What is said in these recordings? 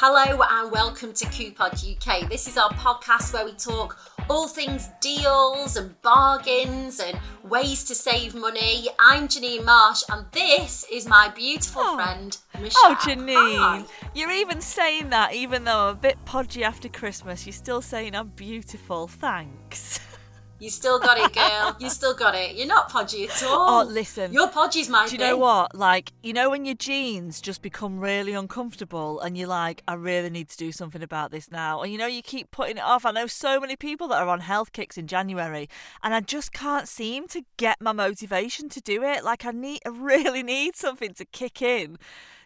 Hello and welcome to Coupod UK. This is our podcast where we talk all things deals and bargains and ways to save money. I'm Janine Marsh and this is my beautiful Oh. friend Michelle. Oh, Janine, Hi. you're even saying that, even though I'm a bit podgy after Christmas, you're still saying I'm beautiful. Thanks. You still got it, girl. You still got it. You're not podgy at oh, all. Oh, listen. Your podgy's my Do you thing. know what? Like, you know, when your jeans just become really uncomfortable and you're like, I really need to do something about this now. And you know, you keep putting it off. I know so many people that are on health kicks in January and I just can't seem to get my motivation to do it. Like, I need, I really need something to kick in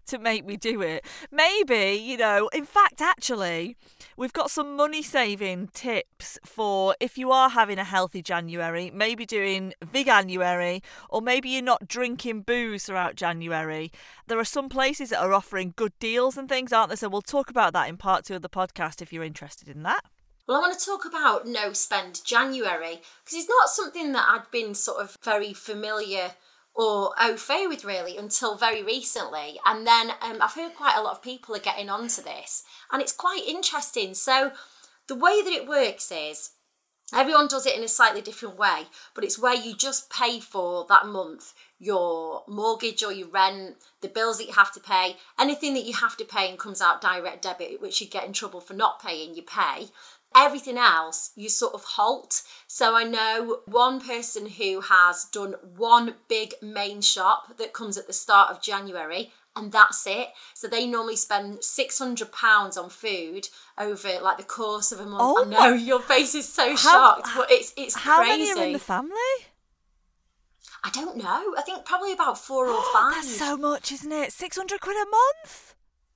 to make me do it. Maybe, you know, in fact, actually, we've got some money saving tips for if you are having a healthy January, maybe doing veganuary, or maybe you're not drinking booze throughout January. There are some places that are offering good deals and things, aren't there? So we'll talk about that in part two of the podcast if you're interested in that. Well, I want to talk about no spend January because it's not something that I'd been sort of very familiar or au fait with really until very recently. And then um, I've heard quite a lot of people are getting onto this, and it's quite interesting. So, the way that it works is everyone does it in a slightly different way, but it's where you just pay for that month your mortgage or your rent, the bills that you have to pay, anything that you have to pay and comes out direct debit, which you get in trouble for not paying, you pay. Everything else, you sort of halt. So I know one person who has done one big main shop that comes at the start of January, and that's it. So they normally spend six hundred pounds on food over like the course of a month. Oh I know your face is so How- shocked, but it's it's How crazy. many are in the family? I don't know. I think probably about four or five. That's so much, isn't it? 600 quid a month?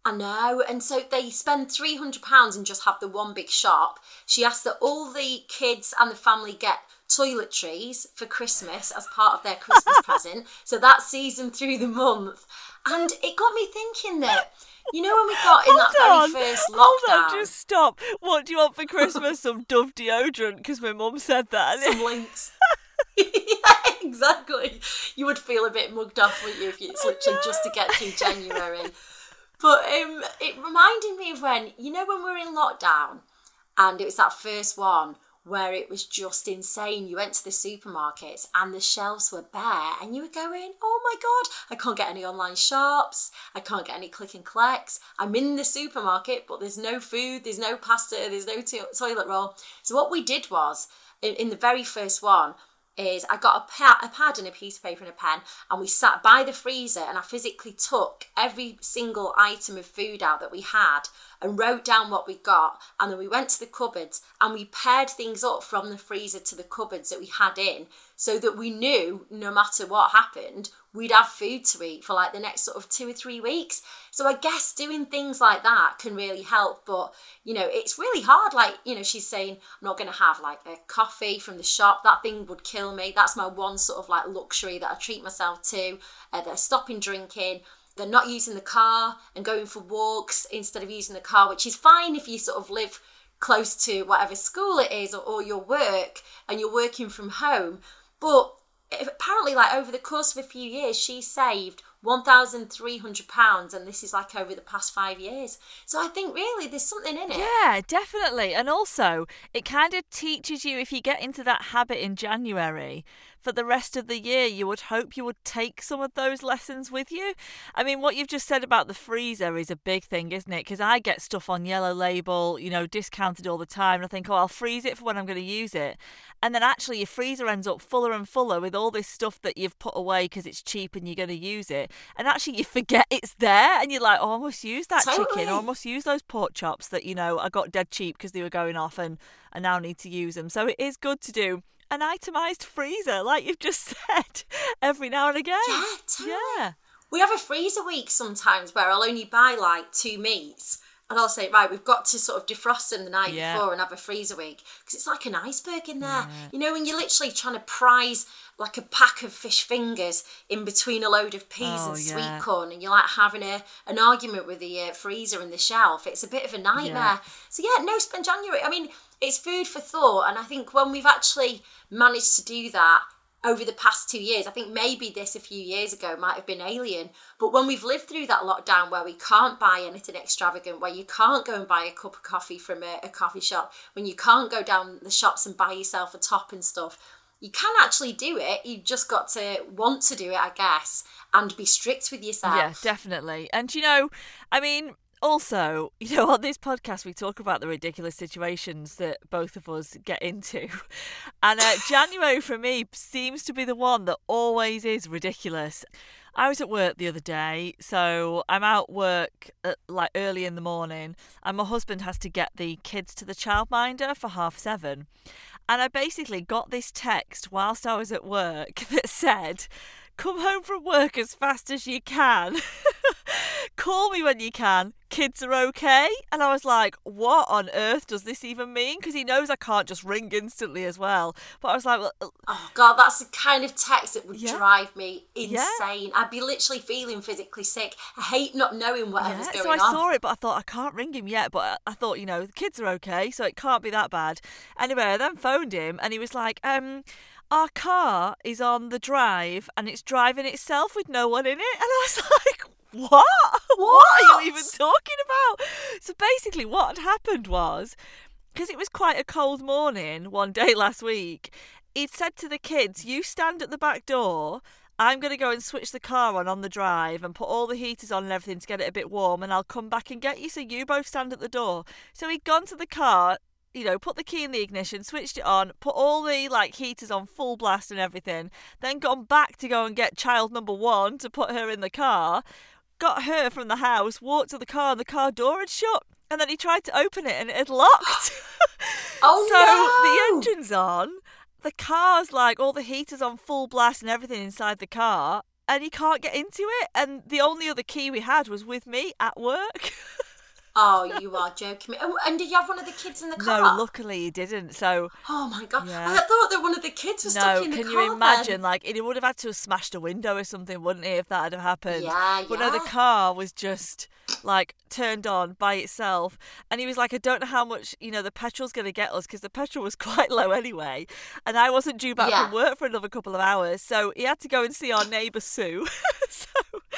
I know. And so they spend £300 and just have the one big shop. She asked that all the kids and the family get toiletries for Christmas as part of their Christmas present. So that them through the month. And it got me thinking that, you know, when we got in that Hold very on. first Hold lockdown, on, just stop. What do you want for Christmas? Some Dove deodorant? Because my mum said that. some Lynx. yeah, exactly. You would feel a bit mugged off, wouldn't you, if it's literally just to get through January. But um, it reminded me of when, you know, when we were in lockdown and it was that first one where it was just insane. You went to the supermarkets and the shelves were bare and you were going, oh my God, I can't get any online shops. I can't get any click and collects. I'm in the supermarket, but there's no food, there's no pasta, there's no to- toilet roll. So what we did was, in, in the very first one, is I got a, pa- a pad and a piece of paper and a pen, and we sat by the freezer, and I physically took every single item of food out that we had and wrote down what we got, and then we went to the cupboards and we paired things up from the freezer to the cupboards that we had in, so that we knew no matter what happened, we'd have food to eat for like the next sort of two or three weeks. So I guess doing things like that can really help, but you know, it's really hard. Like, you know, she's saying, I'm not going to have like a coffee from the shop. That thing would kill me. That's my one sort of like luxury that I treat myself to. Uh, they're stopping drinking. They're not using the car and going for walks instead of using the car, which is fine if you sort of live close to whatever school it is or, or your work and you're working from home. But apparently, like over the course of a few years, she saved £1,300 and this is like over the past five years. So I think really there's something in it. Yeah, definitely. And also, it kind of teaches you if you get into that habit in January, for the rest of the year, you would hope you would take some of those lessons with you. I mean, what you've just said about the freezer is a big thing, isn't it? Because I get stuff on yellow label, you know, discounted all the time. And I think, oh, I'll freeze it for when I'm going to use it. And then actually, your freezer ends up fuller and fuller with all this stuff that you've put away because it's cheap and you're going to use it. And actually, you forget it's there and you're like, oh, I must use that chicken or I Totally. must use those pork chops that, you know, I got dead cheap because they were going off and I now need to use them. So it is good to do an itemized freezer, like you've just said, every now and again. Yeah, totally. Yeah. We have a freezer week sometimes where I'll only buy like two meats. And I'll say, right, we've got to sort of defrost them the night Yeah. before and have a freezer week. Because it's like an iceberg in there. You know, when you're literally trying to prize like a pack of fish fingers in between a load of peas Oh, and sweet yeah. corn, and you're like having a an argument with the uh, freezer and the shelf. It's a bit of a nightmare. Yeah. So yeah, no spend January. I mean, it's food for thought, and I think when we've actually managed to do that over the past two years. I think maybe this a few years ago might have been alien, but when we've lived through that lockdown where we can't buy anything extravagant, where you can't go and buy a cup of coffee from a, a coffee shop, when you can't go down the shops and buy yourself a top and stuff, you can actually do it. You've just got to want to do it, I guess, and be strict with yourself. Yeah, definitely. And you know, I mean, also, you know, on this podcast, we talk about the ridiculous situations that both of us get into. And uh, January for me seems to be the one that always is ridiculous. I was at work the other day, so I'm out work at, like early in the morning, and my husband has to get the kids to the childminder for half seven. And I basically got this text whilst I was at work that said, Come home from work as fast as you can. Call me when you can. Kids are okay. And I was like, what on earth does this even mean? Because he knows I can't just ring instantly as well. But I was like, well, uh, oh God, that's the kind of text that would yeah. drive me insane. Yeah. I'd be literally feeling physically sick. I hate not knowing whatever's yeah, going on. So I saw it, but I thought I can't ring him yet. But I thought, you know, the kids are okay, so it can't be that bad. Anyway, I then phoned him and he was like, um, our car is on the drive and it's driving itself with no one in it. And I was like, what? what? What are you even talking about? So basically, what had happened was because it was quite a cold morning one day last week, he'd said to the kids, You stand at the back door. I'm going to go and switch the car on on the drive and put all the heaters on and everything to get it a bit warm, and I'll come back and get you. So you both stand at the door. So he'd gone to the car, you know, put the key in the ignition, switched it on, put all the like heaters on full blast and everything, then gone back to go and get child number one to put her in the car, got her from the house, walked to the car, and the car door had shut. And then he tried to open it and it had locked. oh so no! the engine's on, the car's like all the heaters on full blast and everything inside the car, and he can't get into it. And the only other key we had was with me at work. Oh, you are joking me. Oh, and did you have one of the kids in the car? No, luckily he didn't. So. Oh my god! Yeah. I thought that one of the kids was no, stuck in the car. No, can you imagine? Then. Like, he would have had to have smashed a window or something, wouldn't he, if that had happened? Yeah, But yeah. no, the car was just like turned on by itself, and he was like, "I don't know how much you know the petrol's going to get us because the petrol was quite low anyway, and I wasn't due back yeah. from work for another couple of hours, so he had to go and see our neighbour Sue." so,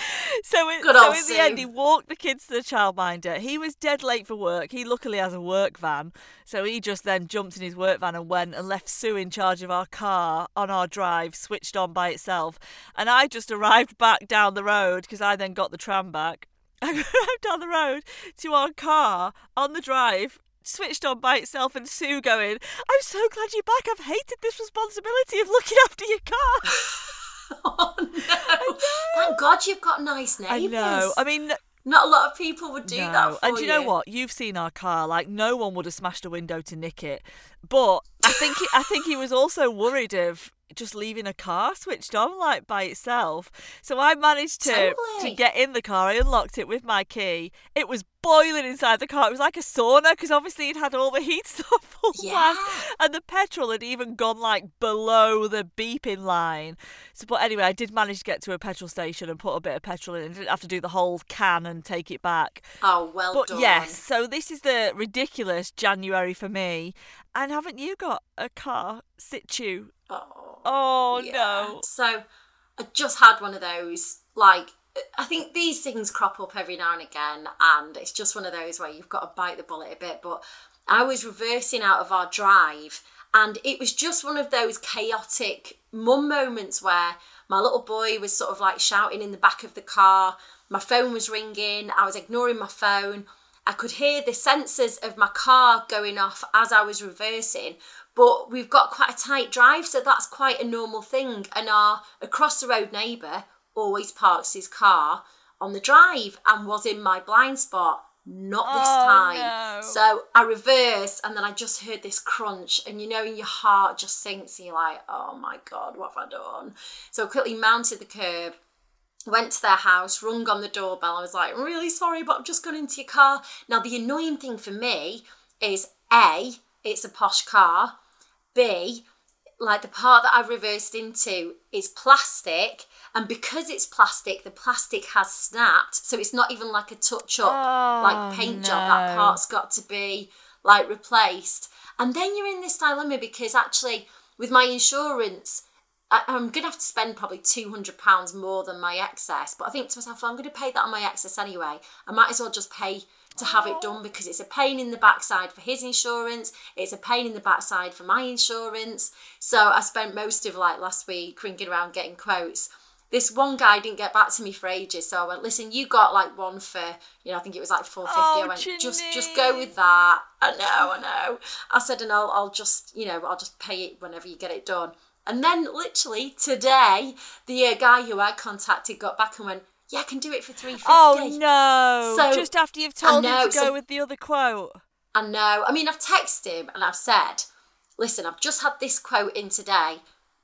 so, it, so in the end, he walked the kids to the childminder. He was dead late for work. He luckily has a work van, so he just then jumped in his work van and went and left Sue in charge of our car on our drive, switched on by itself. And I just arrived back down the road because I then got the tram back. I arrived down the road to our car on the drive, switched on by itself and Sue going, I'm so glad you're back. I've hated this responsibility of looking after your car. oh no! Thank God you've got nice neighbours. I know. I mean, not a lot of people would do no. that And you know what? You've seen our car. Like no one would have smashed a window to nick it. But I think he, I think he was also worried of just leaving a car switched on like by itself. So I managed to totally. to get in the car. I unlocked it with my key. It was boiling inside the car. It was like a sauna because obviously it had all the heat stuff full yeah. and the petrol had even gone like below the beeping line. So, but anyway, I did manage to get to a petrol station and put a bit of petrol in. I didn't have to do the whole can and take it back. Oh well but done. yes, so this is the ridiculous January for me. And haven't you got a car situ? Oh. Oh yeah. no. So I just had one of those like I think these things crop up every now and again, and it's just one of those where you've got to bite the bullet a bit. But I was reversing out of our drive, and it was just one of those chaotic mum moments where my little boy was sort of like shouting in the back of the car. My phone was ringing, I was ignoring my phone. I could hear the sensors of my car going off as I was reversing, but we've got quite a tight drive, so that's quite a normal thing. And our across the road neighbour always parks his car on the drive and was in my blind spot. Not this oh, time. No. So I reversed and then I just heard this crunch, and you know, in your heart just sinks, and you're like, oh my God, what have I done? So I quickly mounted the curb, went to their house, rung on the doorbell. I was like, I'm really sorry, but I've just gone into your car. Now, the annoying thing for me is A, it's a posh car. B, like the part that I reversed into is plastic, and because it's plastic, the plastic has snapped, so it's not even like a touch up, oh, like paint no. job. That part's got to be like replaced. And then you're in this dilemma because actually, with my insurance, I, I'm going to have to spend probably £200 more than my excess. But I think to myself, well, I'm going to pay that on my excess anyway. I might as well just pay to have it done because it's a pain in the backside for his insurance. It's a pain in the backside for my insurance. So I spent most of like last week ringing around getting quotes. This one guy didn't get back to me for ages, so I went, "Listen, you got like one for, you know, I think it was like four fifty. Oh, I went, just just go with that. I know, I know. I said, and I'll I'll just, you know, I'll just pay it whenever you get it done. And then literally today, the uh, guy who I contacted got back and went, yeah, I can do it for three fifty. Oh no! So- Just after you've told him know, to go so- with the other quote. I know. I mean, I've texted him and I've said, listen, I've just had this quote in today,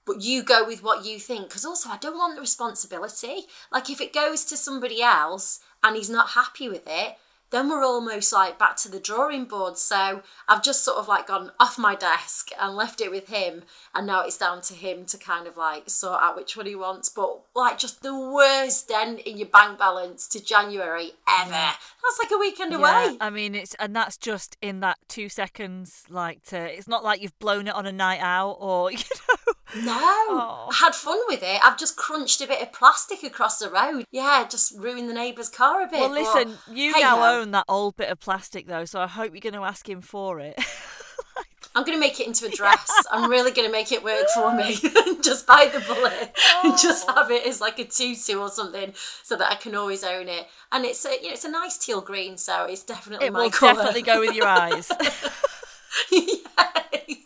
but you go with what you think. Because also, I don't want the responsibility. Like, if it goes to somebody else and he's not happy with it, then we're almost like back to the drawing board. So I've just sort of like gone off my desk and left it with him. And now it's down to him to kind of like sort out which one he wants. But like, just the worst dent in your bank balance to January ever. That's like a weekend Yeah, away. I mean it's and that's just in that two seconds. Like to, it's not like you've blown it on a night out or you know. No, Oh. I had fun with it. I've just crunched a bit of plastic across the road. Yeah, just ruined the neighbour's car a bit. Well, but listen, you hey now ho. own that old bit of plastic though, so I hope you're going to ask him for it. I'm going to make it into a dress. I'm really going to make it work for me. just buy the bullet and just Oh. have it as like a tutu or something, so that I can always own it. And it's a you know it's a nice teal green, so it's definitely it my will colour. definitely go with your eyes. yeah,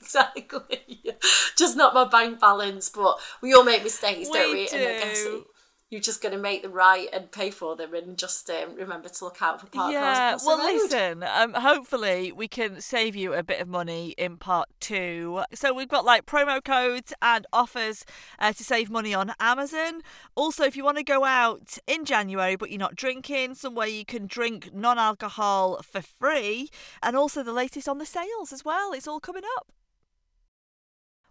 exactly. Just not my bank balance, but we all make mistakes, don't We we? And I guess do. it, you're just going to make them right and pay for them, and just um, remember to look out for park yeah. Well, listen. Um, hopefully we can save you a bit of money in part two. So we've got like promo codes and offers uh, to save money on Amazon. Also, if you want to go out in January but you're not drinking, somewhere you can drink non-alcohol for free, and also the latest on the sales as well. It's all coming up.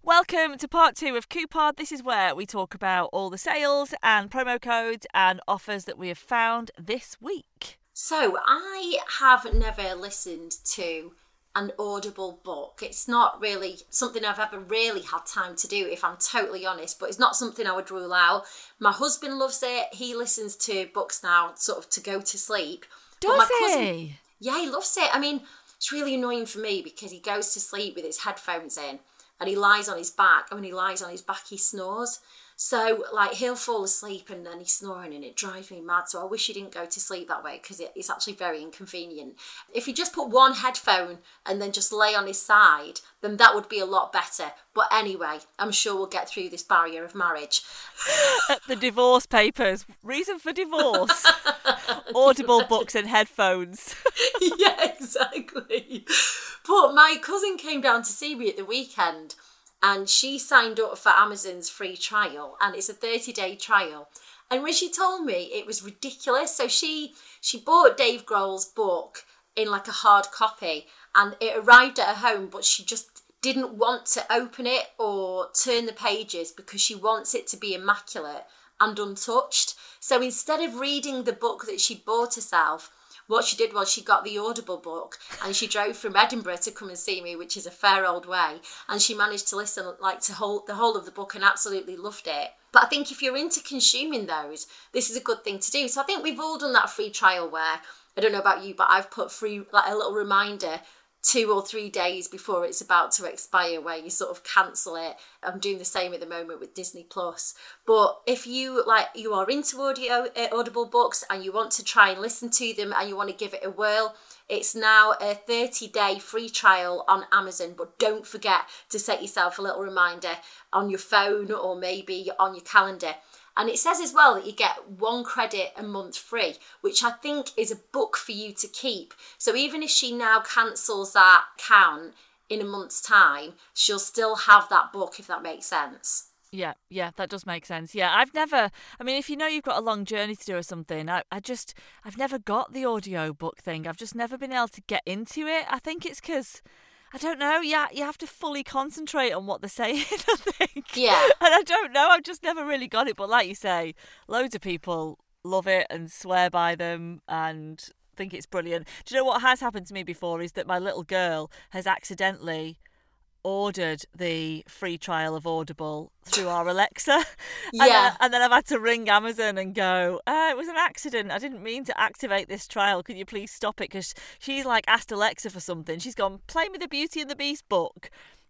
Welcome to part two of Coupod. This is where we talk about all the sales and promo codes and offers that we have found this week. So I have never listened to an audible book. It's not really something I've ever really had time to do, if I'm totally honest, but it's not something I would rule out. My husband loves it. He listens to books now, sort of to go to sleep. Does my cousin- he? Yeah, he loves it. I mean, it's really annoying for me because he goes to sleep with his headphones in and he lies on his back. And when he lies on his back, he snores. So, like, he'll fall asleep and then he's snoring and it drives me mad. So, I wish he didn't go to sleep that way because it, it's actually very inconvenient. If he just put one headphone and then just lay on his side, then that would be a lot better. But anyway, I'm sure we'll get through this barrier of marriage. the divorce papers. Reason for divorce. Audible books and headphones. yeah, exactly. But my cousin came down to see me at the weekend and she signed up for Amazon's free trial and it's a 30 day trial. And when she told me it was ridiculous, so she she bought Dave Grohl's book in like a hard copy and it arrived at her home, but she just didn't want to open it or turn the pages because she wants it to be immaculate and untouched. So instead of reading the book that she bought herself, what she did was she got the Audible book and she drove from Edinburgh to come and see me, which is a fair old way. And she managed to listen like to whole, the whole of the book and absolutely loved it. But I think if you're into consuming those, this is a good thing to do. So I think we've all done that free trial where I don't know about you, but I've put free like a little reminder two or three days before it's about to expire where you sort of cancel it. I'm doing the same at the moment with disney plus. But if you like you are into audio uh, audible books and you want to try and listen to them and you want to give it a whirl it's now a 30 day free trial on amazon. But don't forget to set yourself a little reminder on your phone or maybe on your calendar and it says as well that you get one credit a month free, which I think is a book for you to keep. So even if she now cancels that account in a month's time, she'll still have that book, if that makes sense. Yeah, yeah, that does make sense. Yeah, I've never, I mean, if you know you've got a long journey to do or something, I, I just, I've never got the audio book thing. I've just never been able to get into it. I think it's because, I don't know, yeah, you have to fully concentrate on what they're saying, I think. Yeah. And I don't know, I've just never really got it. But like you say, loads of people love it and swear by them and think it's brilliant. Do you know what has happened to me before is that my little girl has accidentally ordered the free trial of Audible through our Alexa. and Yeah. Then, and then I've had to ring Amazon and go, uh, it was an accident. I didn't mean to activate this trial. Could you please stop it? Because she's like asked Alexa for something. She's gone, play me the Beauty and the Beast book.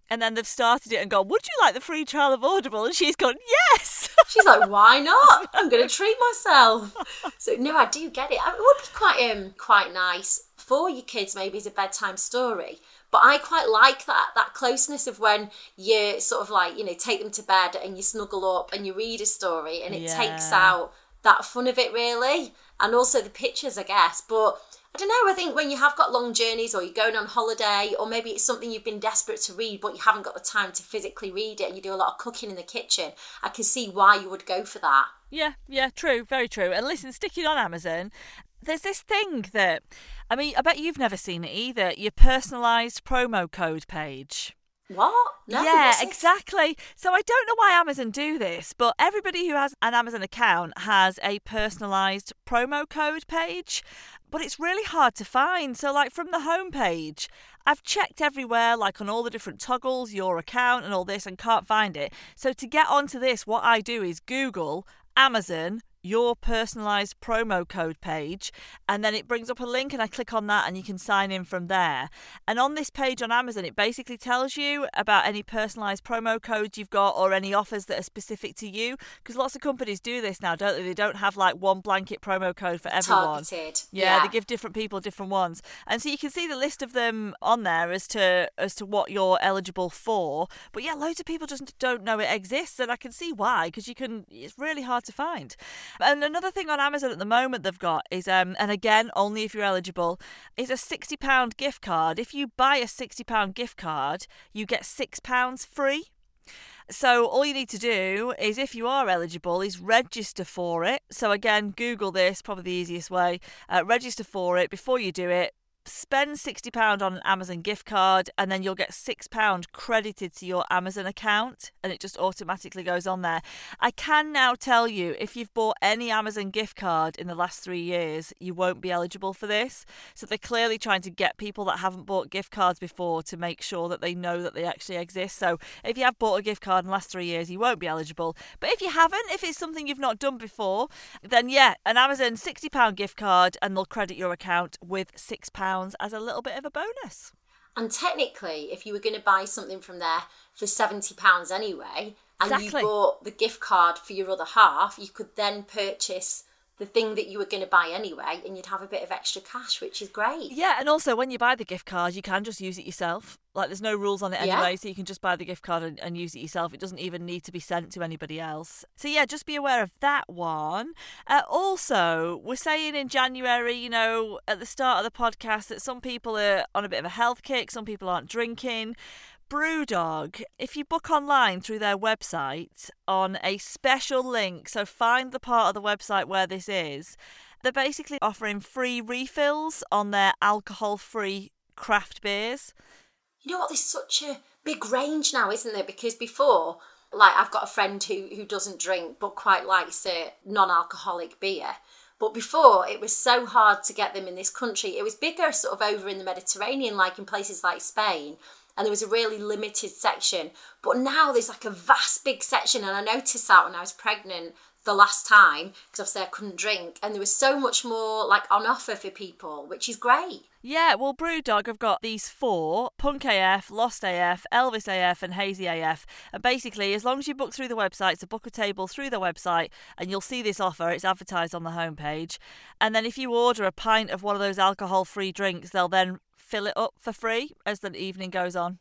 And then they've started it and gone, would you like the free trial of Audible? And she's gone, yes. She's like, why not? I'm going to treat myself. So no, I do get it. I mean, it would be quite um quite nice for your kids, maybe as a bedtime story. But I quite like that that closeness of when you sort of like you know take them to bed and you snuggle up and you read a story and it takes out that fun of it really, and also the pictures, I guess. But I don't know. I think when you have got long journeys or you're going on holiday, or maybe it's something you've been desperate to read, but you haven't got the time to physically read it, and you do a lot of cooking in the kitchen, I can see why you would go for that. Yeah, yeah, true, very true. And listen, sticking on Amazon, there's this thing that, I mean, I bet you've never seen it either. Your personalised promo code page. What? No, yeah, exactly. So I don't know why Amazon do this, but everybody who has an Amazon account has a personalized promo code page, but it's really hard to find. So like from the homepage, I've checked everywhere like on all the different toggles, your account and all this and can't find it. So to get onto this, what I do is Google Amazon your personalized promo code page and then it brings up a link and I click on that and you can sign in from there. And on this page on Amazon it basically tells you about any personalized promo codes you've got or any offers that are specific to you because lots of companies do this now, don't they? They don't have like one blanket promo code for everyone. Targeted. Yeah, they give different people different ones, and so you can see the list of them on there as to as to what you're eligible for. But yeah, loads of people just don't know it exists, and I can see why because you can. It's really hard to find. And another thing on Amazon at the moment they've got is, um, and again only if you're eligible, is a sixty pound gift card. If you buy a sixty pound gift card, you get six pounds free. So all you need to do is, if you are eligible, is register for it. So again, Google this, probably the easiest way. Uh, register for it before you do it. Spend sixty pound on an Amazon gift card, and then you'll get six pound credited to your Amazon account, and it just automatically goes on there. I can now tell you if you've bought any Amazon gift card in the last three years, you won't be eligible for this. So they're clearly trying to get people that haven't bought gift cards before to make sure that they know that they actually exist. So if you have bought a gift card in the last three years, you won't be eligible. But if you haven't, if it's something you've not done before, then yeah, an Amazon £60 gift card and they'll credit your account with £6 as a little bit of a bonus. And technically, if you were going to buy something from there for seventy pounds anyway, and Exactly. you bought the gift card for your other half, you could then purchase the thing that you were going to buy anyway, and you'd have a bit of extra cash, which is great. Yeah, and also when you buy the gift card, you can just use it yourself. Like there's no rules on it Yeah. anyway, so you can just buy the gift card and, and use it yourself. It doesn't even need to be sent to anybody else. So yeah, just be aware of that one. Uh, also, we're saying in January, you know, at the start of the podcast, that some people are on a bit of a health kick, some people aren't drinking. Brewdog, if you book online through their website on a special link, so find the part of the website where this is, they're basically offering free refills on their alcohol free craft beers. You know what? There's such a big range now, isn't there? Because before, like, I've got a friend who who doesn't drink but quite likes a non-alcoholic beer. But before, it was so hard to get them in this country. It was bigger, sort of over in the Mediterranean, like in places like Spain, and there was a really limited section. But now there's like a vast big section, and I noticed that when I was pregnant the last time because obviously I couldn't drink, and there was so much more like on offer for people, which is great. Yeah, well, Brewdog have got these four Punk AF, Lost AF, Elvis AF, and Hazy AF. And basically, as long as you book through the website, a book a table through the website, and you'll see this offer. It's advertised on the homepage. And then if you order a pint of one of those alcohol free drinks, they'll then fill it up for free as the evening goes on.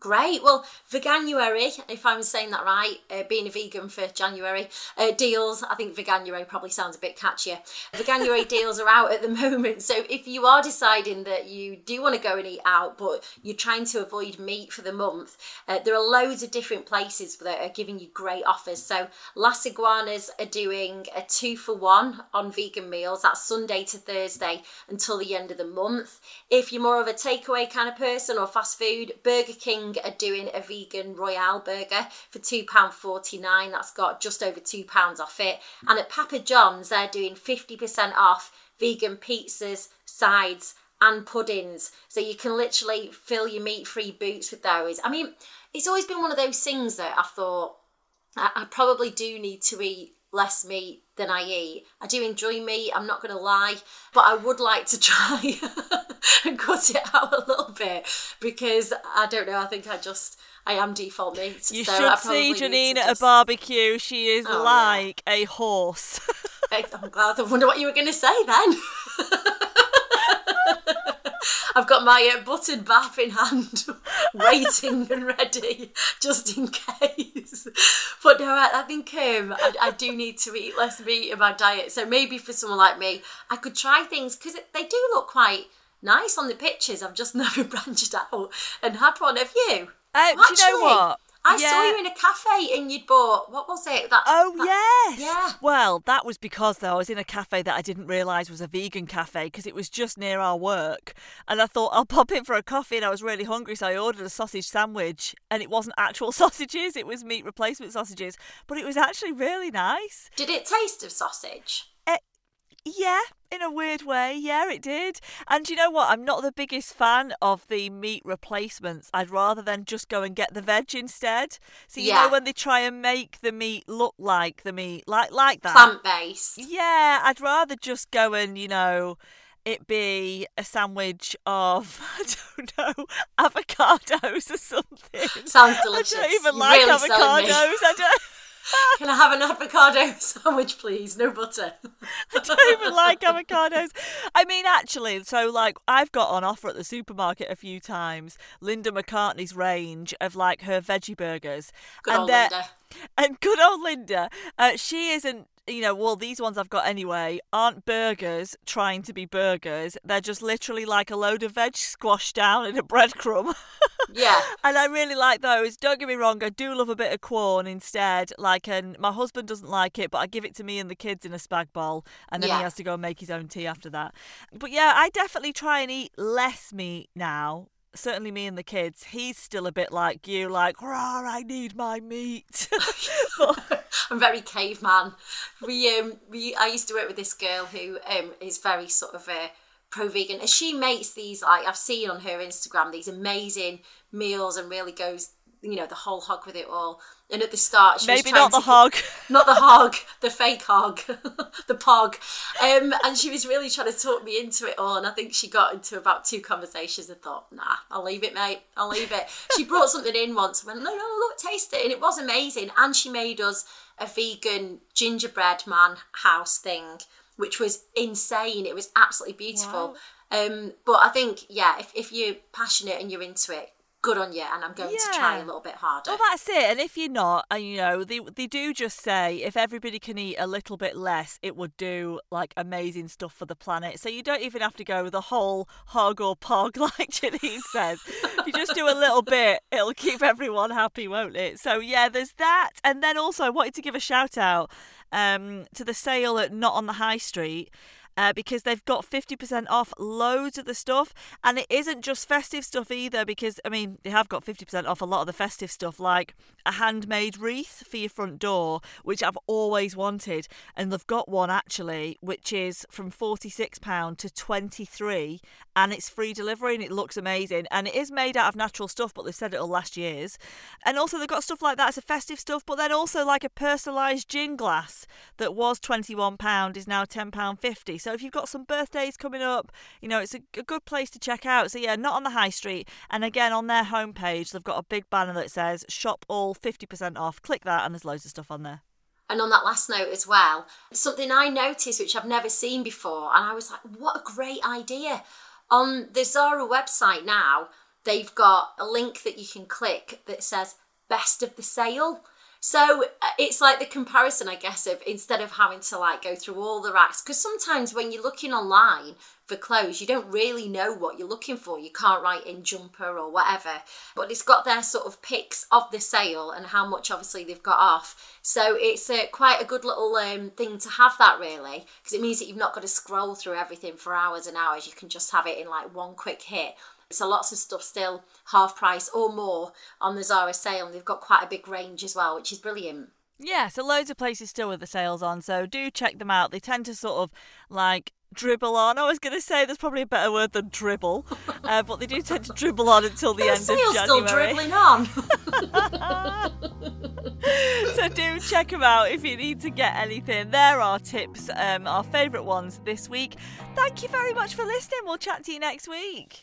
Great. Well, Veganuary, if I'm saying that right, uh, being a vegan for January, uh, deals, I think Veganuary probably sounds a bit catchier. Veganuary deals are out at the moment. So if you are deciding that you do want to go and eat out, but you're trying to avoid meat for the month, uh, there are loads of different places that are giving you great offers. So Las Iguanas are doing a two for one on vegan meals. That's Sunday to Thursday until the end of the month. If you're more of a takeaway kind of person or fast food, Burger King are doing a vegan Royale burger for £2.49. That's got just over £2 off it. And at Papa John's, they're doing 50% off vegan pizzas, sides, and puddings. So you can literally fill your meat free boots with those. I mean, it's always been one of those things that I thought I, I probably do need to eat less meat than I eat. I do enjoy meat, I'm not going to lie, but I would like to try and cut it out a little bit because I don't know, I think I just. I am default meat. You so should I see Janine at just- a barbecue. She is Oh, yeah. like a horse. I'm glad. I wonder what you were going to say then. I've got my uh, buttered bap in hand, waiting and ready, just in case. But no, I, I think um, I, I do need to eat less meat in my diet. So maybe for someone like me, I could try things because they do look quite nice on the pictures. I've just never branched out and had one. Have you? Uh, do you know what? I saw you in a cafe and you'd bought what was it? That Oh that- yes. yeah. Well, that was because though I was in a cafe that I didn't realise was a vegan cafe because it was just near our work, and I thought I'll pop in for a coffee, and I was really hungry, so I ordered a sausage sandwich, and it wasn't actual sausages; it was meat replacement sausages, but it was actually really nice. Did it taste of sausage? Yeah, in a weird way. Yeah, it did. And you know what? I'm not the biggest fan of the meat replacements. I'd rather than just go and get the veg instead. So you Yeah. know when they try and make the meat look like the meat, like like that. Plant based. Yeah, I'd rather just go and you know. It be a sandwich of I don't know avocados or something. Sounds delicious. I don't even You're like really avocados. I don't. Can I have an avocado sandwich, please? No butter. I don't even like avocados. I mean, actually, so like I've got on offer at the supermarket a few times Linda McCartney's range of like her veggie burgers, Good and old Linda. And good old Linda, uh, she isn't. You know, well, these ones I've got anyway aren't burgers trying to be burgers. They're just literally like a load of veg squashed down in a breadcrumb. Yeah. And I really like those. Don't get me wrong, I do love a bit of Quorn instead. Like, and my husband doesn't like it, but I give it to me and the kids in a spag bowl, and then Yeah. he has to go and make his own tea after that. But yeah, I definitely try and eat less meat now. Certainly, me and the kids. He's still a bit like you, like, rah, I need my meat. I'm very caveman. We um we I used to work with this girl who um is very sort of a pro vegan and she makes these like I've seen on her Instagram these amazing meals and really goes you know the whole hog with it all. And at the start, she was maybe not the to hog. not the hog, the fake hog, the pog. Um, and she was really trying to talk me into it all. And I think she got into about two conversations and thought, nah, I'll leave it, mate. I'll leave it. She brought something in once, went, no, no, look, taste it. And it was amazing. And she made us a vegan gingerbread man house thing, which was insane. It was absolutely beautiful. Um, but I think, yeah, if, if you're passionate and you're into it, good on you. And I'm going to try a little bit harder. Well, that's it. And if you're not, and you know, they they do just say if everybody can eat a little bit less, it would do like amazing stuff for the planet. So you don't even have to go the whole hog or pog, like Janine says. if you just do a little bit, it'll keep everyone happy, won't it? So yeah, there's that. And then also, I wanted to give a shout out um, to the sale at Not on the High Street uh, because they've got 50% off loads of the stuff. And it isn't just festive stuff either, because, I mean, they have got 50% off a lot of the festive stuff, like a handmade wreath for your front door, which I've always wanted. And they've got one actually, which is from £46 to 23 and it's free delivery and it looks amazing. And it is made out of natural stuff, but they've said it'll last years. And also, they've got stuff like that as a festive stuff, but then also like a personalised gin glass that was £21 is now £10.50. So if you've got some birthdays coming up, you know, it's a, a good place to check out. So yeah, not on the high street. And again, on their homepage, they've got a big banner that says shop all 50% off. Click that, and there's loads of stuff on there. And on that last note as well, something I noticed which I've never seen before, and I was like, what a great idea. On the Zara website now, they've got a link that you can click that says best of the sale. So uh, it's like the comparison, I guess, of instead of having to like go through all the racks, because sometimes when you're looking online for clothes, you don't really know what you're looking for. You can't write in jumper or whatever, but it's got their sort of pics of the sale and how much obviously they've got off. So it's uh, quite a good little um, thing to have that really, because it means that you've not got to scroll through everything for hours and hours. You can just have it in like one quick hit. So lots of stuff still half price or more on the Zara sale, and they've got quite a big range as well, which is brilliant. Yeah, so loads of places still with the sales on, so do check them out. They tend to sort of like dribble on. I was going to say there's probably a better word than dribble, uh, but they do tend to dribble on until the, The end of sale's January. still dribbling on. so do check them out if you need to get anything. There are tips, um, our favourite ones this week. Thank you very much for listening. We'll chat to you next week.